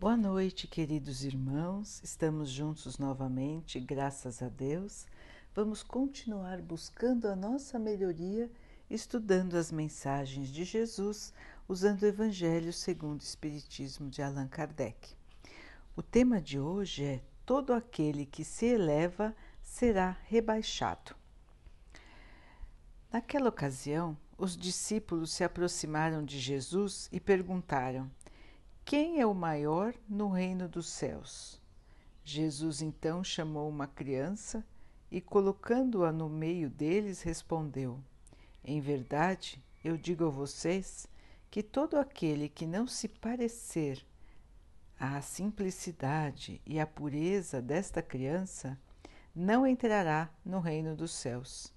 Boa noite, queridos irmãos. Estamos juntos novamente, graças a Deus. Vamos continuar buscando a nossa melhoria, estudando as mensagens de Jesus, usando o Evangelho segundo o Espiritismo de Allan Kardec. O tema de hoje é: Todo aquele que se eleva será rebaixado. Naquela ocasião, os discípulos se aproximaram de Jesus e perguntaram: quem é o maior no reino dos céus? Jesus então chamou uma criança e, colocando-a no meio deles, respondeu: Em verdade, eu digo a vocês que todo aquele que não se parecer à simplicidade e à pureza desta criança não entrará no reino dos céus.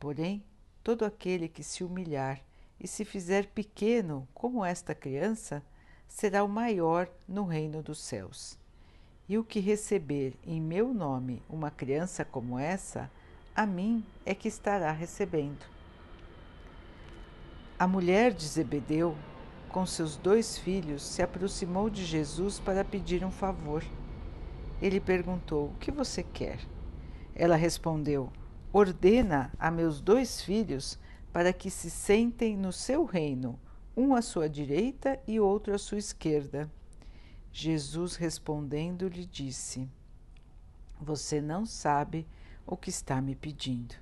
Porém, todo aquele que se humilhar e se fizer pequeno como esta criança, será o maior no reino dos céus. E o que receber em meu nome uma criança como essa, a mim é que estará recebendo. A mulher de Zebedeu, com seus dois filhos, se aproximou de Jesus para pedir um favor. Ele perguntou: O que você quer? Ela respondeu: Ordena a meus dois filhos para que se sentem no seu reino um à sua direita e outro à sua esquerda. Jesus respondendo lhe disse: Você não sabe o que está me pedindo.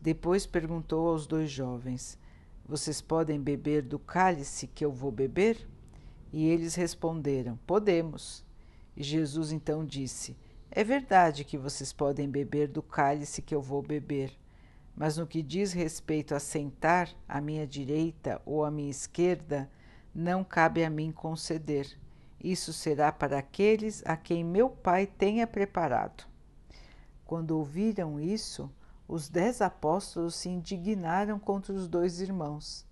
Depois perguntou aos dois jovens: Vocês podem beber do cálice que eu vou beber? E eles responderam: Podemos. E Jesus então disse: É verdade que vocês podem beber do cálice que eu vou beber mas no que diz respeito a sentar à minha direita ou à minha esquerda, não cabe a mim conceder. Isso será para aqueles a quem meu Pai tenha preparado. Quando ouviram isso, os dez apóstolos se indignaram contra os dois irmãos.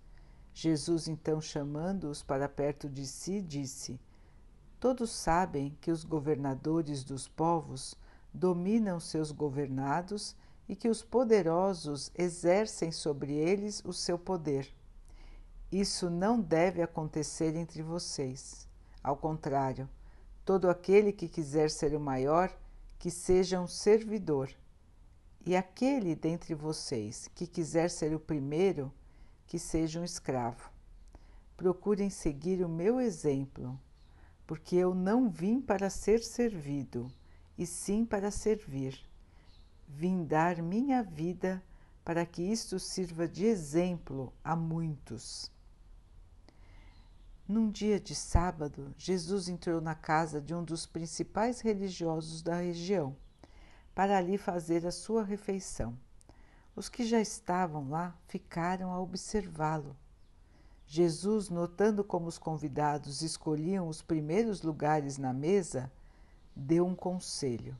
Jesus, então, chamando-os para perto de si, disse: Todos sabem que os governadores dos povos dominam seus governados e que os poderosos exercem sobre eles o seu poder. Isso não deve acontecer entre vocês. Ao contrário, todo aquele que quiser ser o maior, que seja um servidor. E aquele dentre vocês que quiser ser o primeiro, que seja um escravo. Procurem seguir o meu exemplo, porque eu não vim para ser servido, e sim para servir vim dar minha vida para que isto sirva de exemplo a muitos. Num dia de sábado, Jesus entrou na casa de um dos principais religiosos da região para ali fazer a sua refeição. Os que já estavam lá ficaram a observá-lo. Jesus, notando como os convidados escolhiam os primeiros lugares na mesa, deu um conselho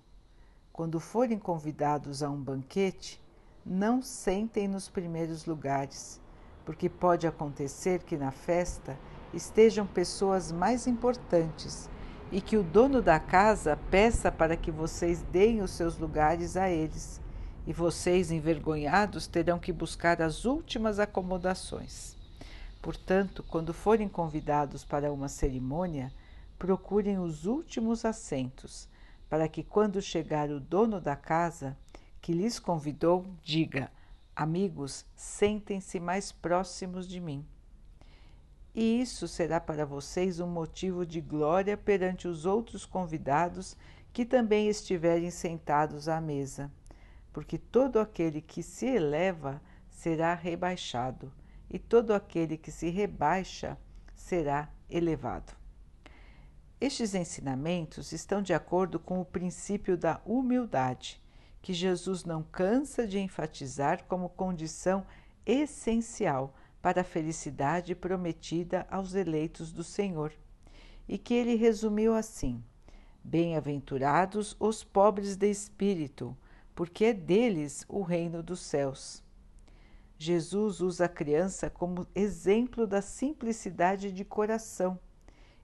quando forem convidados a um banquete, não sentem nos primeiros lugares, porque pode acontecer que na festa estejam pessoas mais importantes e que o dono da casa peça para que vocês deem os seus lugares a eles, e vocês, envergonhados, terão que buscar as últimas acomodações. Portanto, quando forem convidados para uma cerimônia, procurem os últimos assentos para que, quando chegar o dono da casa que lhes convidou, diga: Amigos, sentem-se mais próximos de mim. E isso será para vocês um motivo de glória perante os outros convidados que também estiverem sentados à mesa, porque todo aquele que se eleva será rebaixado, e todo aquele que se rebaixa será elevado. Estes ensinamentos estão de acordo com o princípio da humildade, que Jesus não cansa de enfatizar como condição essencial para a felicidade prometida aos eleitos do Senhor, e que ele resumiu assim: Bem-aventurados os pobres de espírito, porque é deles o reino dos céus. Jesus usa a criança como exemplo da simplicidade de coração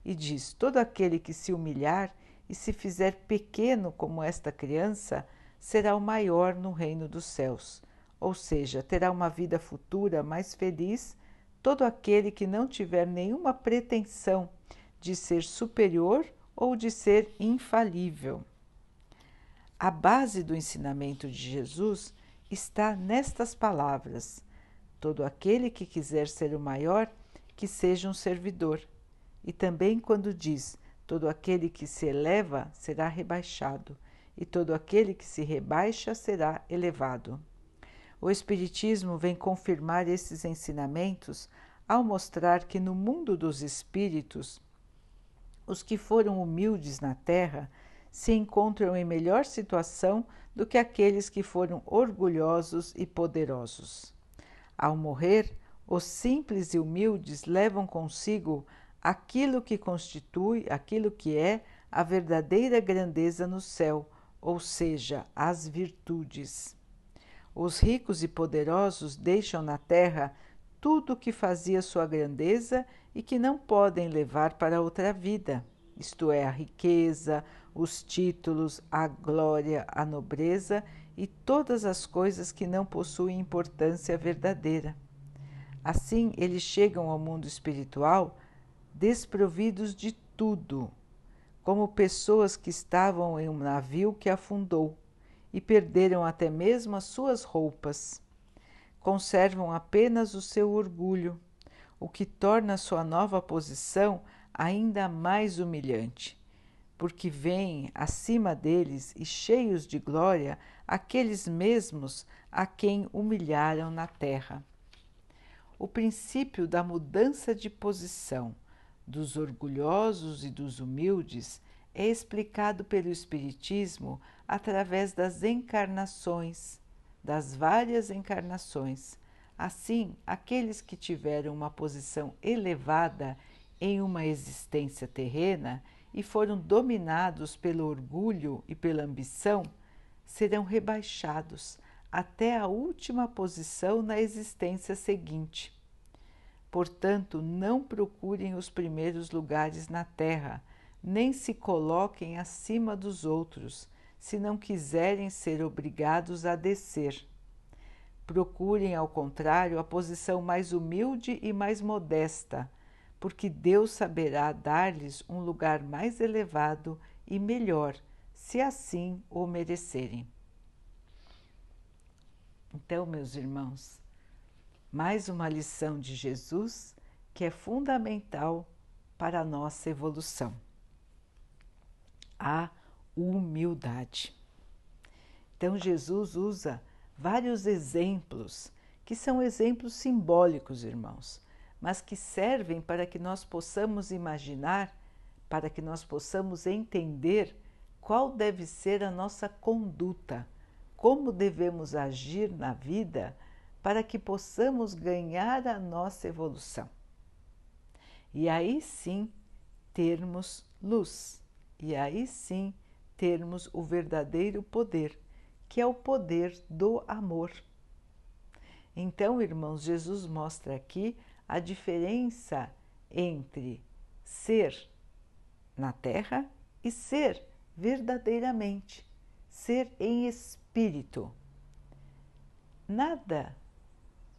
e diz: Todo aquele que se humilhar e se fizer pequeno como esta criança, será o maior no reino dos céus, ou seja, terá uma vida futura mais feliz todo aquele que não tiver nenhuma pretensão de ser superior ou de ser infalível. A base do ensinamento de Jesus está nestas palavras: todo aquele que quiser ser o maior, que seja um servidor. E também quando diz: todo aquele que se eleva será rebaixado, e todo aquele que se rebaixa será elevado. O Espiritismo vem confirmar esses ensinamentos ao mostrar que no mundo dos espíritos, os que foram humildes na terra se encontram em melhor situação do que aqueles que foram orgulhosos e poderosos. Ao morrer, os simples e humildes levam consigo aquilo que constitui, aquilo que é a verdadeira grandeza no céu, ou seja, as virtudes. Os ricos e poderosos deixam na terra tudo o que fazia sua grandeza e que não podem levar para outra vida, isto é, a riqueza, os títulos, a glória, a nobreza e todas as coisas que não possuem importância verdadeira. Assim, eles chegam ao mundo espiritual desprovidos de tudo, como pessoas que estavam em um navio que afundou e perderam até mesmo as suas roupas. Conservam apenas o seu orgulho, o que torna sua nova posição ainda mais humilhante, porque vêm acima deles e cheios de glória aqueles mesmos a quem humilharam na terra. O princípio da mudança de posição dos orgulhosos e dos humildes é explicado pelo Espiritismo através das encarnações, das várias encarnações. Assim, aqueles que tiveram uma posição elevada em uma existência terrena e foram dominados pelo orgulho e pela ambição, serão rebaixados até a última posição na existência seguinte. Portanto, não procurem os primeiros lugares na terra, nem se coloquem acima dos outros, se não quiserem ser obrigados a descer. Procurem, ao contrário, a posição mais humilde e mais modesta, porque Deus saberá dar-lhes um lugar mais elevado e melhor, se assim o merecerem. Então, meus irmãos, mais uma lição de Jesus que é fundamental para a nossa evolução a humildade. Então, Jesus usa vários exemplos, que são exemplos simbólicos, irmãos, mas que servem para que nós possamos imaginar, para que nós possamos entender qual deve ser a nossa conduta, como devemos agir na vida para que possamos ganhar a nossa evolução. E aí sim termos luz e aí sim termos o verdadeiro poder, que é o poder do amor. Então, irmãos, Jesus mostra aqui a diferença entre ser na terra e ser verdadeiramente, ser em espírito. Nada,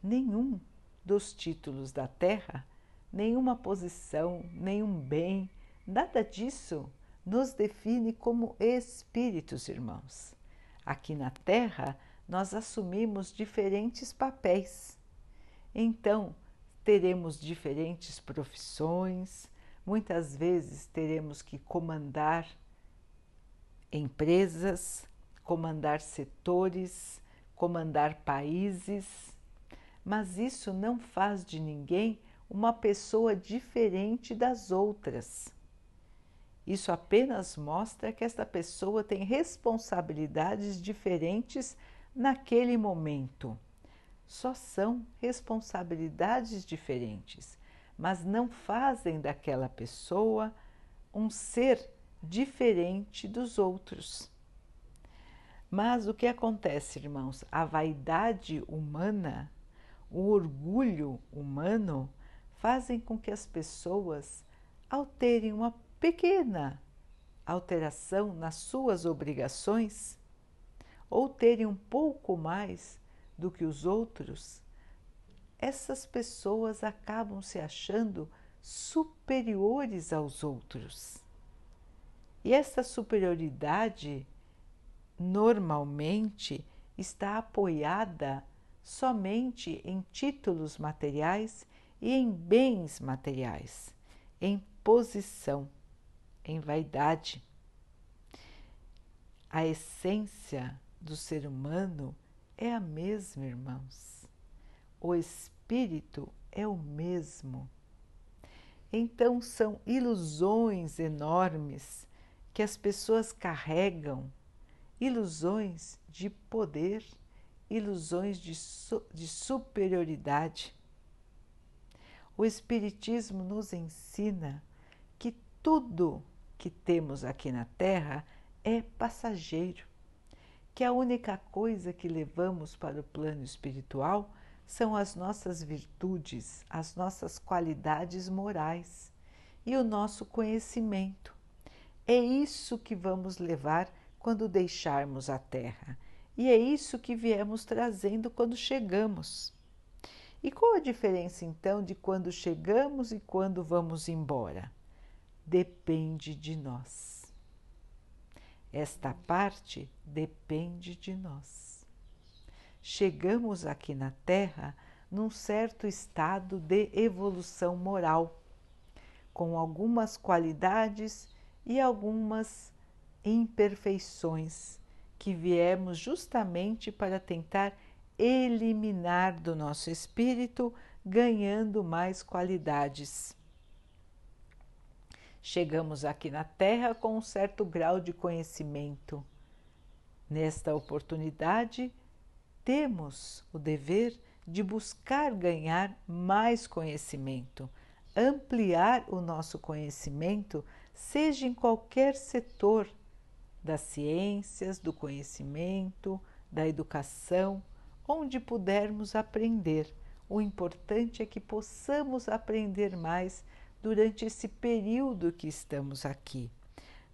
nenhum dos títulos da terra, nenhuma posição, nenhum bem, nada disso nos define como espíritos, irmãos. Aqui na Terra, nós assumimos diferentes papéis. Então, teremos diferentes profissões, muitas vezes teremos que comandar empresas, comandar setores, comandar países, mas isso não faz de ninguém uma pessoa diferente das outras. Isso apenas mostra que esta pessoa tem responsabilidades diferentes naquele momento. Só são responsabilidades diferentes, mas não fazem daquela pessoa um ser diferente dos outros. Mas o que acontece, irmãos? A vaidade humana, o orgulho humano fazem com que as pessoas alterem uma pequena alteração nas suas obrigações ou terem um pouco mais do que os outros, essas pessoas acabam se achando superiores aos outros. E essa superioridade normalmente está apoiada somente em títulos materiais e em bens materiais, em posição, em vaidade. A essência do ser humano é a mesma, irmãos. O espírito é o mesmo. Então são ilusões enormes que as pessoas carregam, ilusões de poder, ilusões de, su de superioridade. O Espiritismo nos ensina que tudo que temos aqui na Terra é passageiro que a única coisa que levamos para o plano espiritual são as nossas virtudes, as nossas qualidades morais e o nosso conhecimento. É isso que vamos levar quando deixarmos a Terra e é isso que viemos trazendo quando chegamos. E qual a diferença então de quando chegamos e quando vamos embora? Depende de nós. Esta parte depende de nós. Chegamos aqui na Terra num certo estado de evolução moral, com algumas qualidades e algumas imperfeições que viemos justamente para tentar eliminar do nosso espírito, ganhando mais qualidades. Chegamos aqui na Terra com um certo grau de conhecimento. Nesta oportunidade, temos o dever de buscar ganhar mais conhecimento, ampliar o nosso conhecimento, seja em qualquer setor das ciências, do conhecimento, da educação, onde pudermos aprender. O importante é que possamos aprender mais durante esse período que estamos aqui,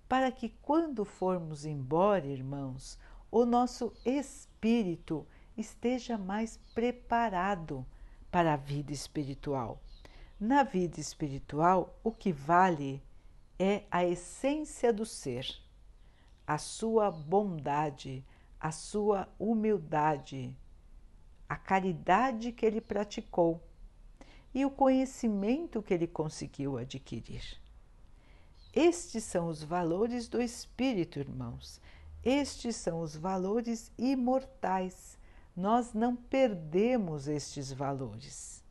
para que quando formos embora, irmãos, o nosso espírito esteja mais preparado para a vida espiritual. Na vida espiritual, o que vale é a essência do ser, a sua bondade, a sua humildade, a caridade que ele praticou e o conhecimento que ele conseguiu adquirir. Estes são os valores do espírito, irmãos. Estes são os valores imortais. Nós não perdemos estes valores.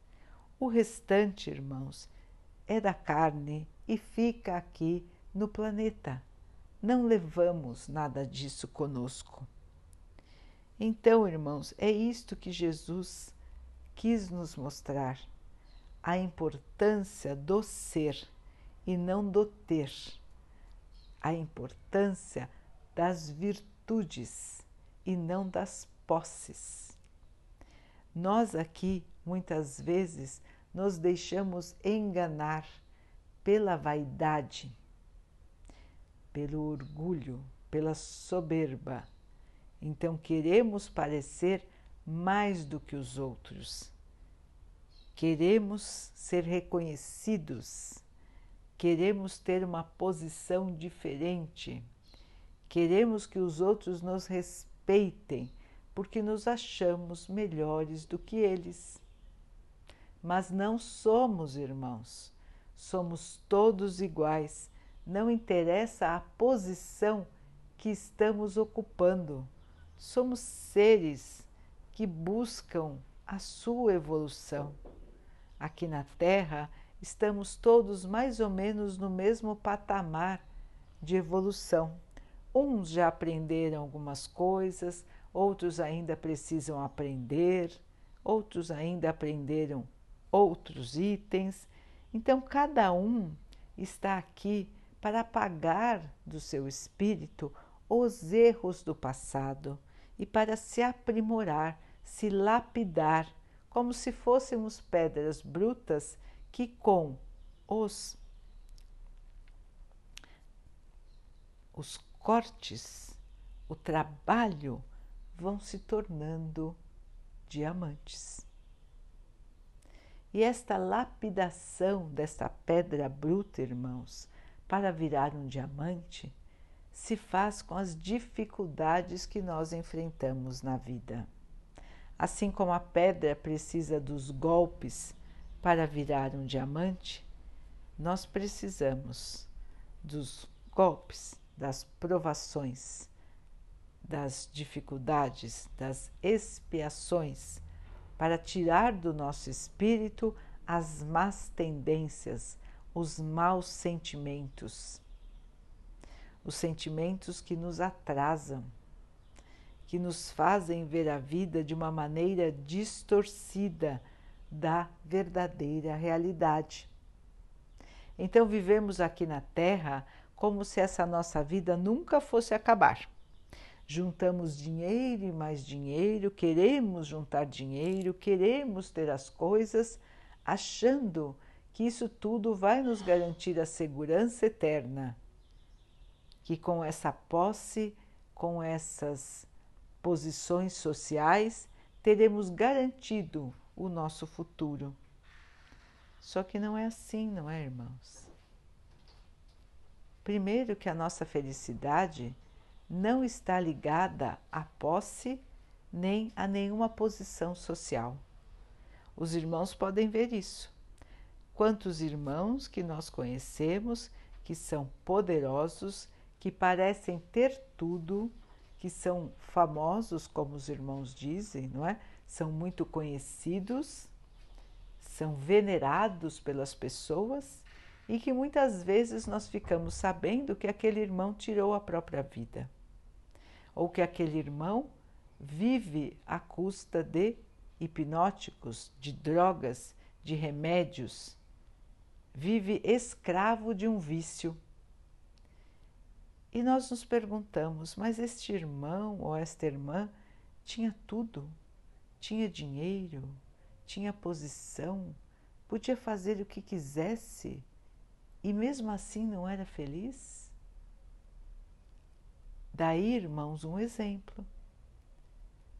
O restante, irmãos, é da carne e fica aqui no planeta. Não levamos nada disso conosco. Então, irmãos, é isto que Jesus quis nos mostrar a importância do ser e não do ter, a importância das virtudes e não das posses. Nós aqui muitas vezes nos deixamos enganar pela vaidade, pelo orgulho, pela soberba. Então queremos parecer mais do que os outros. Queremos ser reconhecidos, queremos ter uma posição diferente, queremos que os outros nos respeitem porque nos achamos melhores do que eles. Mas não somos irmãos, somos todos iguais, não interessa a posição que estamos ocupando, somos seres que buscam a sua evolução aqui na Terra, estamos todos mais ou menos no mesmo patamar de evolução. Uns já aprenderam algumas coisas, outros ainda precisam aprender, outros ainda aprenderam outros itens. Então, cada um está aqui para apagar do seu espírito os erros do passado e para se aprimorar, se lapidar como se fôssemos pedras brutas que com os os cortes, o trabalho vão se tornando diamantes. E esta lapidação desta pedra bruta, irmãos, para virar um diamante, se faz com as dificuldades que nós enfrentamos na vida. Assim como a pedra precisa dos golpes para virar um diamante, nós precisamos dos golpes, das provações, das dificuldades, das expiações, para tirar do nosso espírito as más tendências, os maus sentimentos, os sentimentos que nos atrasam que nos fazem ver a vida de uma maneira distorcida da verdadeira realidade. Então, vivemos aqui na Terra como se essa nossa vida nunca fosse acabar. Juntamos dinheiro e mais dinheiro, queremos juntar dinheiro, queremos ter as coisas, achando que isso tudo vai nos garantir a segurança eterna. Que com essa posse, com essas posições sociais, teremos garantido o nosso futuro. Só que não é assim, não é, irmãos? Primeiro, que a nossa felicidade não está ligada à posse nem a nenhuma posição social. Os irmãos podem ver isso. Quantos irmãos que nós conhecemos que são poderosos, que parecem ter tudo, que são famosos, como os irmãos dizem, não é? São muito conhecidos, são venerados pelas pessoas e que muitas vezes nós ficamos sabendo que aquele irmão tirou a própria vida ou que aquele irmão vive à custa de hipnóticos, de drogas, de remédios, vive escravo de um vício. E nós nos perguntamos: mas este irmão ou esta irmã tinha tudo, tinha dinheiro, tinha posição, podia fazer o que quisesse? E mesmo assim não era feliz? Daí, irmãos, um exemplo.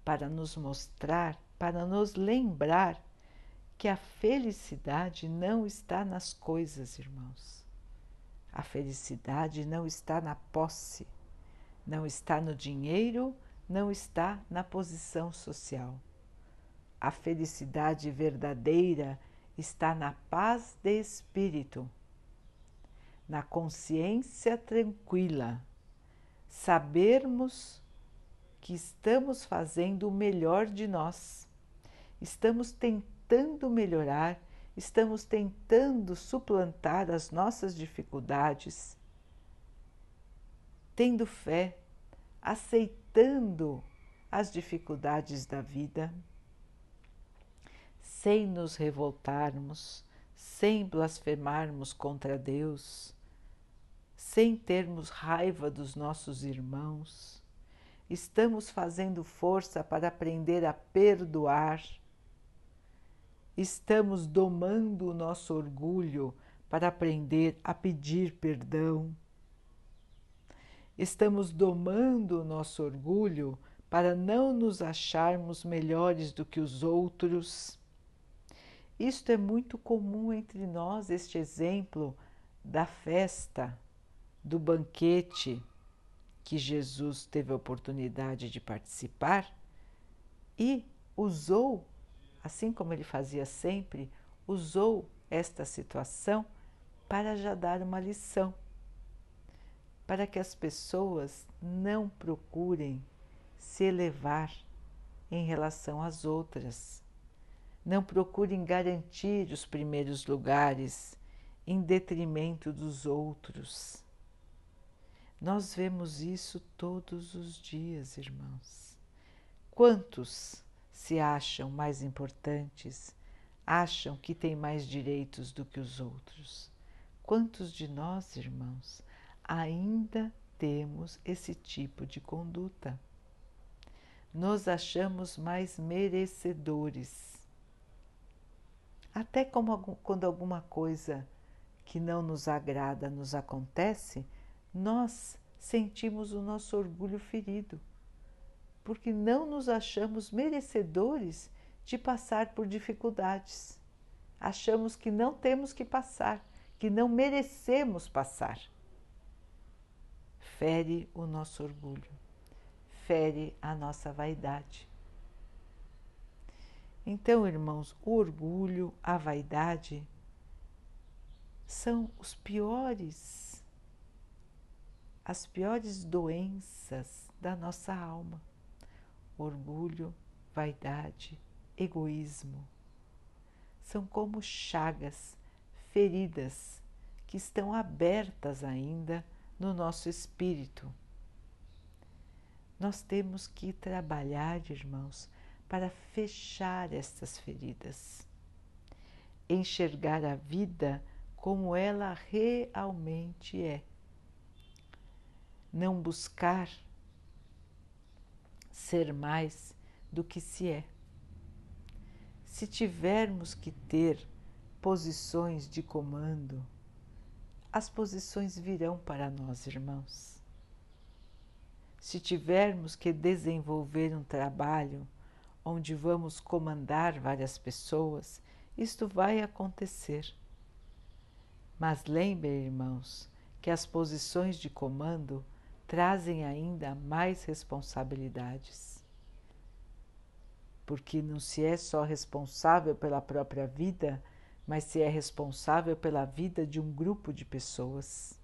Para nos mostrar, para nos lembrar que a felicidade não está nas coisas, irmãos. A felicidade não está na posse, não está no dinheiro, não está na posição social. A felicidade verdadeira está na paz de espírito, na consciência tranquila, sabermos que estamos fazendo o melhor de nós, estamos tentando melhorar estamos tentando suplantar as nossas dificuldades, tendo fé, aceitando as dificuldades da vida, sem nos revoltarmos, sem blasfemarmos contra Deus, sem termos raiva dos nossos irmãos. Estamos fazendo força para aprender a perdoar estamos domando o nosso orgulho para aprender a pedir perdão. Estamos domando o nosso orgulho para não nos acharmos melhores do que os outros. Isto é muito comum entre nós, este exemplo da festa, do banquete que Jesus teve a oportunidade de participar e usou assim como ele fazia sempre, usou esta situação para já dar uma lição, para que as pessoas não procurem se elevar em relação às outras, não procurem garantir os primeiros lugares em detrimento dos outros. Nós vemos isso todos os dias, irmãos. Quantos se acham mais importantes, acham que têm mais direitos do que os outros. Quantos de nós, irmãos, ainda temos esse tipo de conduta? Nos achamos mais merecedores. Até como, quando alguma coisa que não nos agrada nos acontece, nós sentimos o nosso orgulho ferido porque não nos achamos merecedores de passar por dificuldades. achamos que não temos que passar, que não merecemos passar. Fere o nosso orgulho, fere a nossa vaidade. Então, irmãos, o orgulho, a vaidade são os piores, as piores doenças da nossa alma. Orgulho, vaidade, egoísmo. São como chagas, feridas que estão abertas ainda no nosso espírito. Nós temos que trabalhar, irmãos, para fechar estas feridas, enxergar a vida como ela realmente é. Não buscar ser mais do que se é. Se tivermos que ter posições de comando, as posições virão para nós, irmãos. Se tivermos que desenvolver um trabalho onde vamos comandar várias pessoas, isto vai acontecer. Mas lembrem, irmãos, que as posições de comando trazem ainda mais responsabilidades. Porque não se é só responsável pela própria vida, mas se é responsável pela vida de um grupo de pessoas.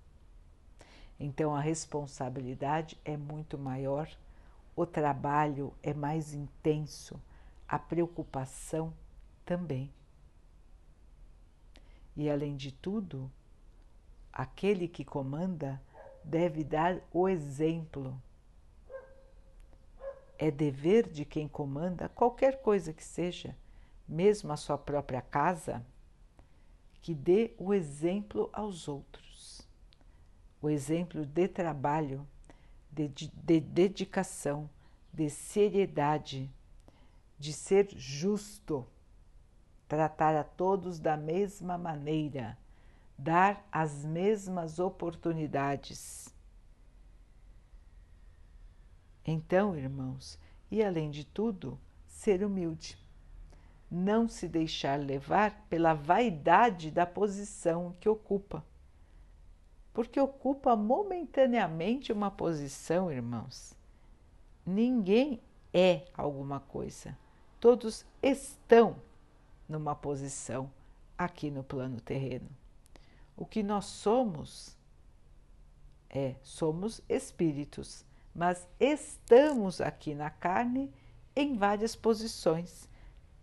Então a responsabilidade é muito maior, o trabalho é mais intenso, a preocupação também. E além de tudo, aquele que comanda deve dar o exemplo. É dever de quem comanda qualquer coisa que seja, mesmo a sua própria casa, que dê o exemplo aos outros. O exemplo de trabalho, de, de, de dedicação, de seriedade, de ser justo tratar a todos da mesma maneira, dar as mesmas oportunidades. Então, irmãos, e além de tudo, ser humilde. Não se deixar levar pela vaidade da posição que ocupa. Porque ocupa momentaneamente uma posição, irmãos. Ninguém é alguma coisa. Todos estão numa posição aqui no plano terreno. O que nós somos é, somos espíritos, mas estamos aqui na carne em várias posições,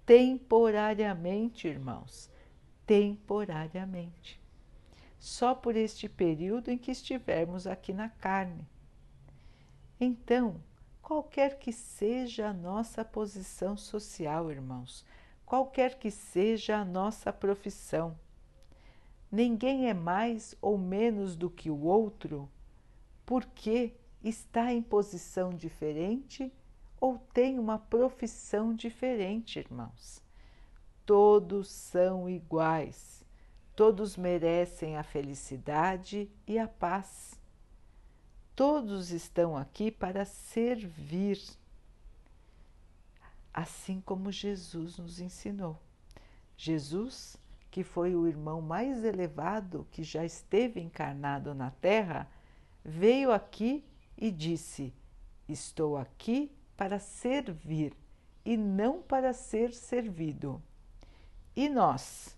temporariamente, irmãos, temporariamente. Só por este período em que estivermos aqui na carne. Então, qualquer que seja a nossa posição social, irmãos, qualquer que seja a nossa profissão. Ninguém é mais ou menos do que o outro porque está em posição diferente ou tem uma profissão diferente, irmãos. Todos são iguais, todos merecem a felicidade e a paz. Todos estão aqui para servir assim como Jesus nos ensinou. Jesus, que foi o irmão mais elevado que já esteve encarnado na Terra, veio aqui e disse: Estou aqui para servir e não para ser servido. E nós,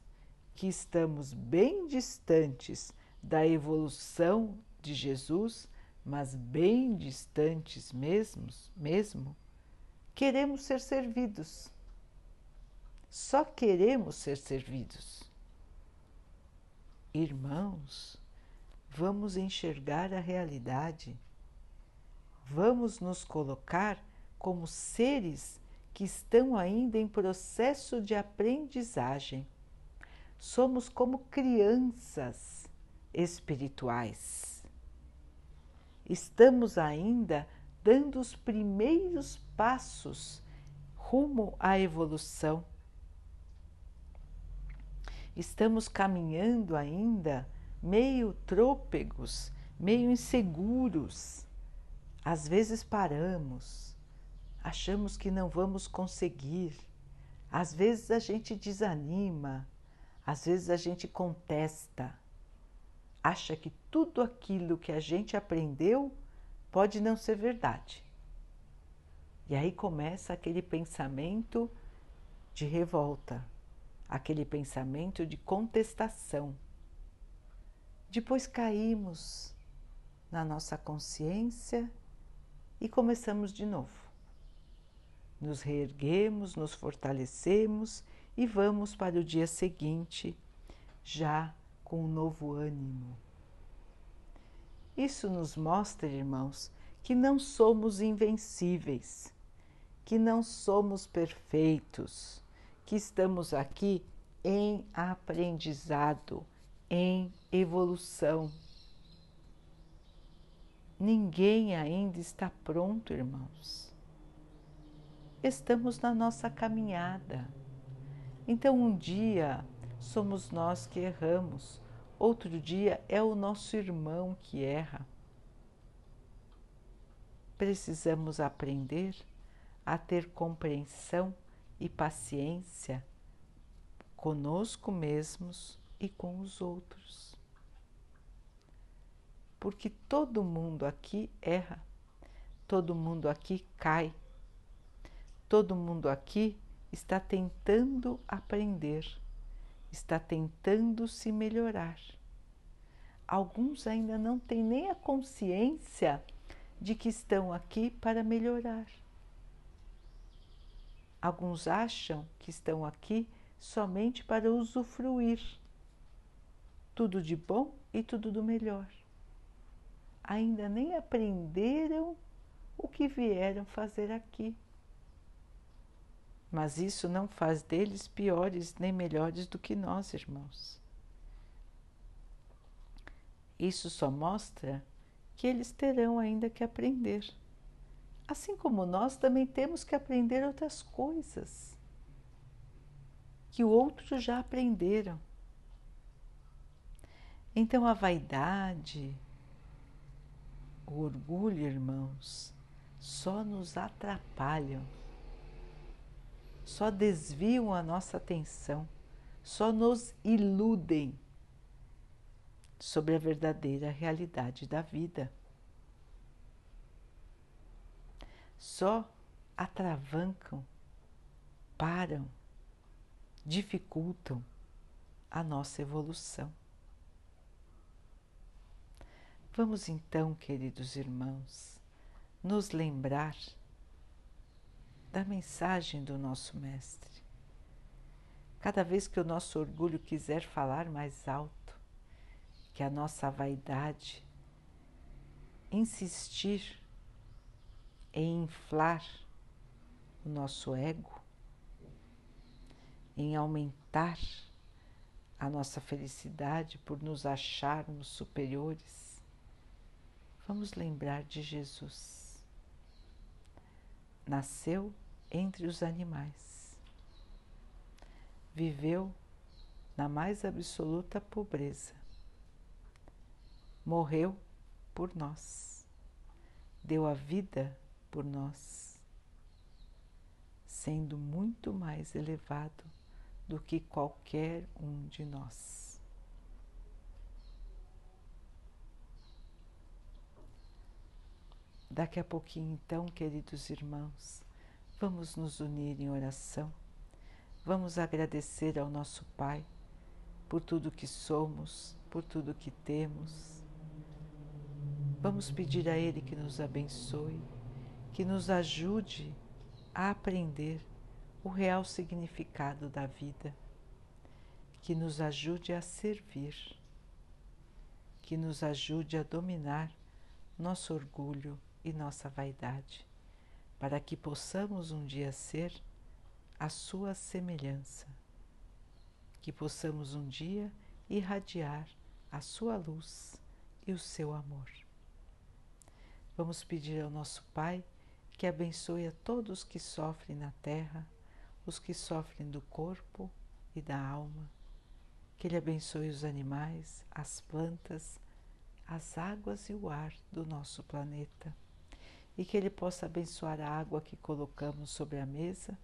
que estamos bem distantes da evolução de Jesus, mas bem distantes mesmos, mesmo, queremos ser servidos. Só queremos ser servidos. Irmãos, vamos enxergar a realidade. Vamos nos colocar como seres que estão ainda em processo de aprendizagem. Somos como crianças espirituais. Estamos ainda dando os primeiros passos rumo à evolução. Estamos caminhando ainda meio trôpegos, meio inseguros. Às vezes paramos, achamos que não vamos conseguir. Às vezes a gente desanima, Às vezes a gente contesta, acha que tudo aquilo que a gente aprendeu pode não ser verdade. E aí começa aquele pensamento de revolta, aquele pensamento de contestação. Depois caímos na nossa consciência e começamos de novo. Nos reerguemos, nos fortalecemos e vamos para o dia seguinte já com um novo ânimo. Isso nos mostra, irmãos, que não somos invencíveis, que não somos perfeitos, que estamos aqui em aprendizado, em evolução. Ninguém ainda está pronto, irmãos. Estamos na nossa caminhada. Então, um dia somos nós que erramos, outro dia é o nosso irmão que erra. Precisamos aprender a ter compreensão e paciência conosco mesmos e com os outros porque todo mundo aqui erra, todo mundo aqui cai, todo mundo aqui está tentando aprender, está tentando se melhorar. Alguns ainda não têm nem a consciência de que estão aqui para melhorar. Alguns acham que estão aqui somente para usufruir tudo de bom e tudo do melhor ainda nem aprenderam o que vieram fazer aqui. Mas isso não faz deles piores nem melhores do que nós, irmãos. Isso só mostra que eles terão ainda que aprender. Assim como nós também temos que aprender outras coisas que outros já aprenderam. Então a vaidade, o orgulho, irmãos, só nos atrapalham, só desviam a nossa atenção, só nos iludem sobre a verdadeira realidade da vida. Só atravancam, param, dificultam a nossa evolução. Vamos então, queridos irmãos, nos lembrar da mensagem do nosso Mestre. Cada vez que o nosso orgulho quiser falar mais alto, que a nossa vaidade insistir em inflar o nosso ego, em aumentar a nossa felicidade por nos acharmos superiores, vamos lembrar de Jesus. Nasceu entre os animais, viveu na mais absoluta pobreza, morreu por nós, deu a vida por nós, sendo muito mais elevado do que qualquer um de nós. Daqui a pouquinho, então, queridos irmãos, vamos nos unir em oração. Vamos agradecer ao nosso Pai por tudo que somos, por tudo que temos. Vamos pedir a Ele que nos abençoe, que nos ajude a aprender o real significado da vida, que nos ajude a servir, que nos ajude a dominar nosso orgulho e nossa vaidade, para que possamos um dia ser a sua semelhança, que possamos um dia irradiar a sua luz e o seu amor. Vamos pedir ao nosso Pai que abençoe a todos que sofrem na terra, os que sofrem do corpo e da alma, que Ele abençoe os animais, as plantas, as águas e o ar do nosso planeta e que Ele possa abençoar a água que colocamos sobre a mesa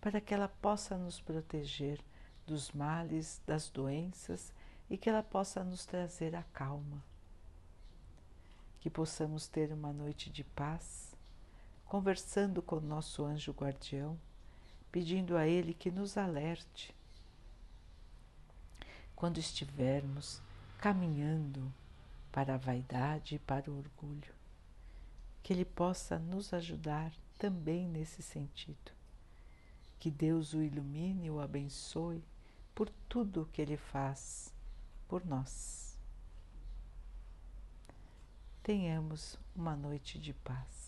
para que ela possa nos proteger dos males, das doenças e que ela possa nos trazer a calma. Que possamos ter uma noite de paz, conversando com o nosso anjo guardião, pedindo a ele que nos alerte quando estivermos caminhando para a vaidade e para o orgulho. Que ele possa nos ajudar também nesse sentido. Que Deus o ilumine e o abençoe por tudo o que ele faz por nós. Tenhamos uma noite de paz.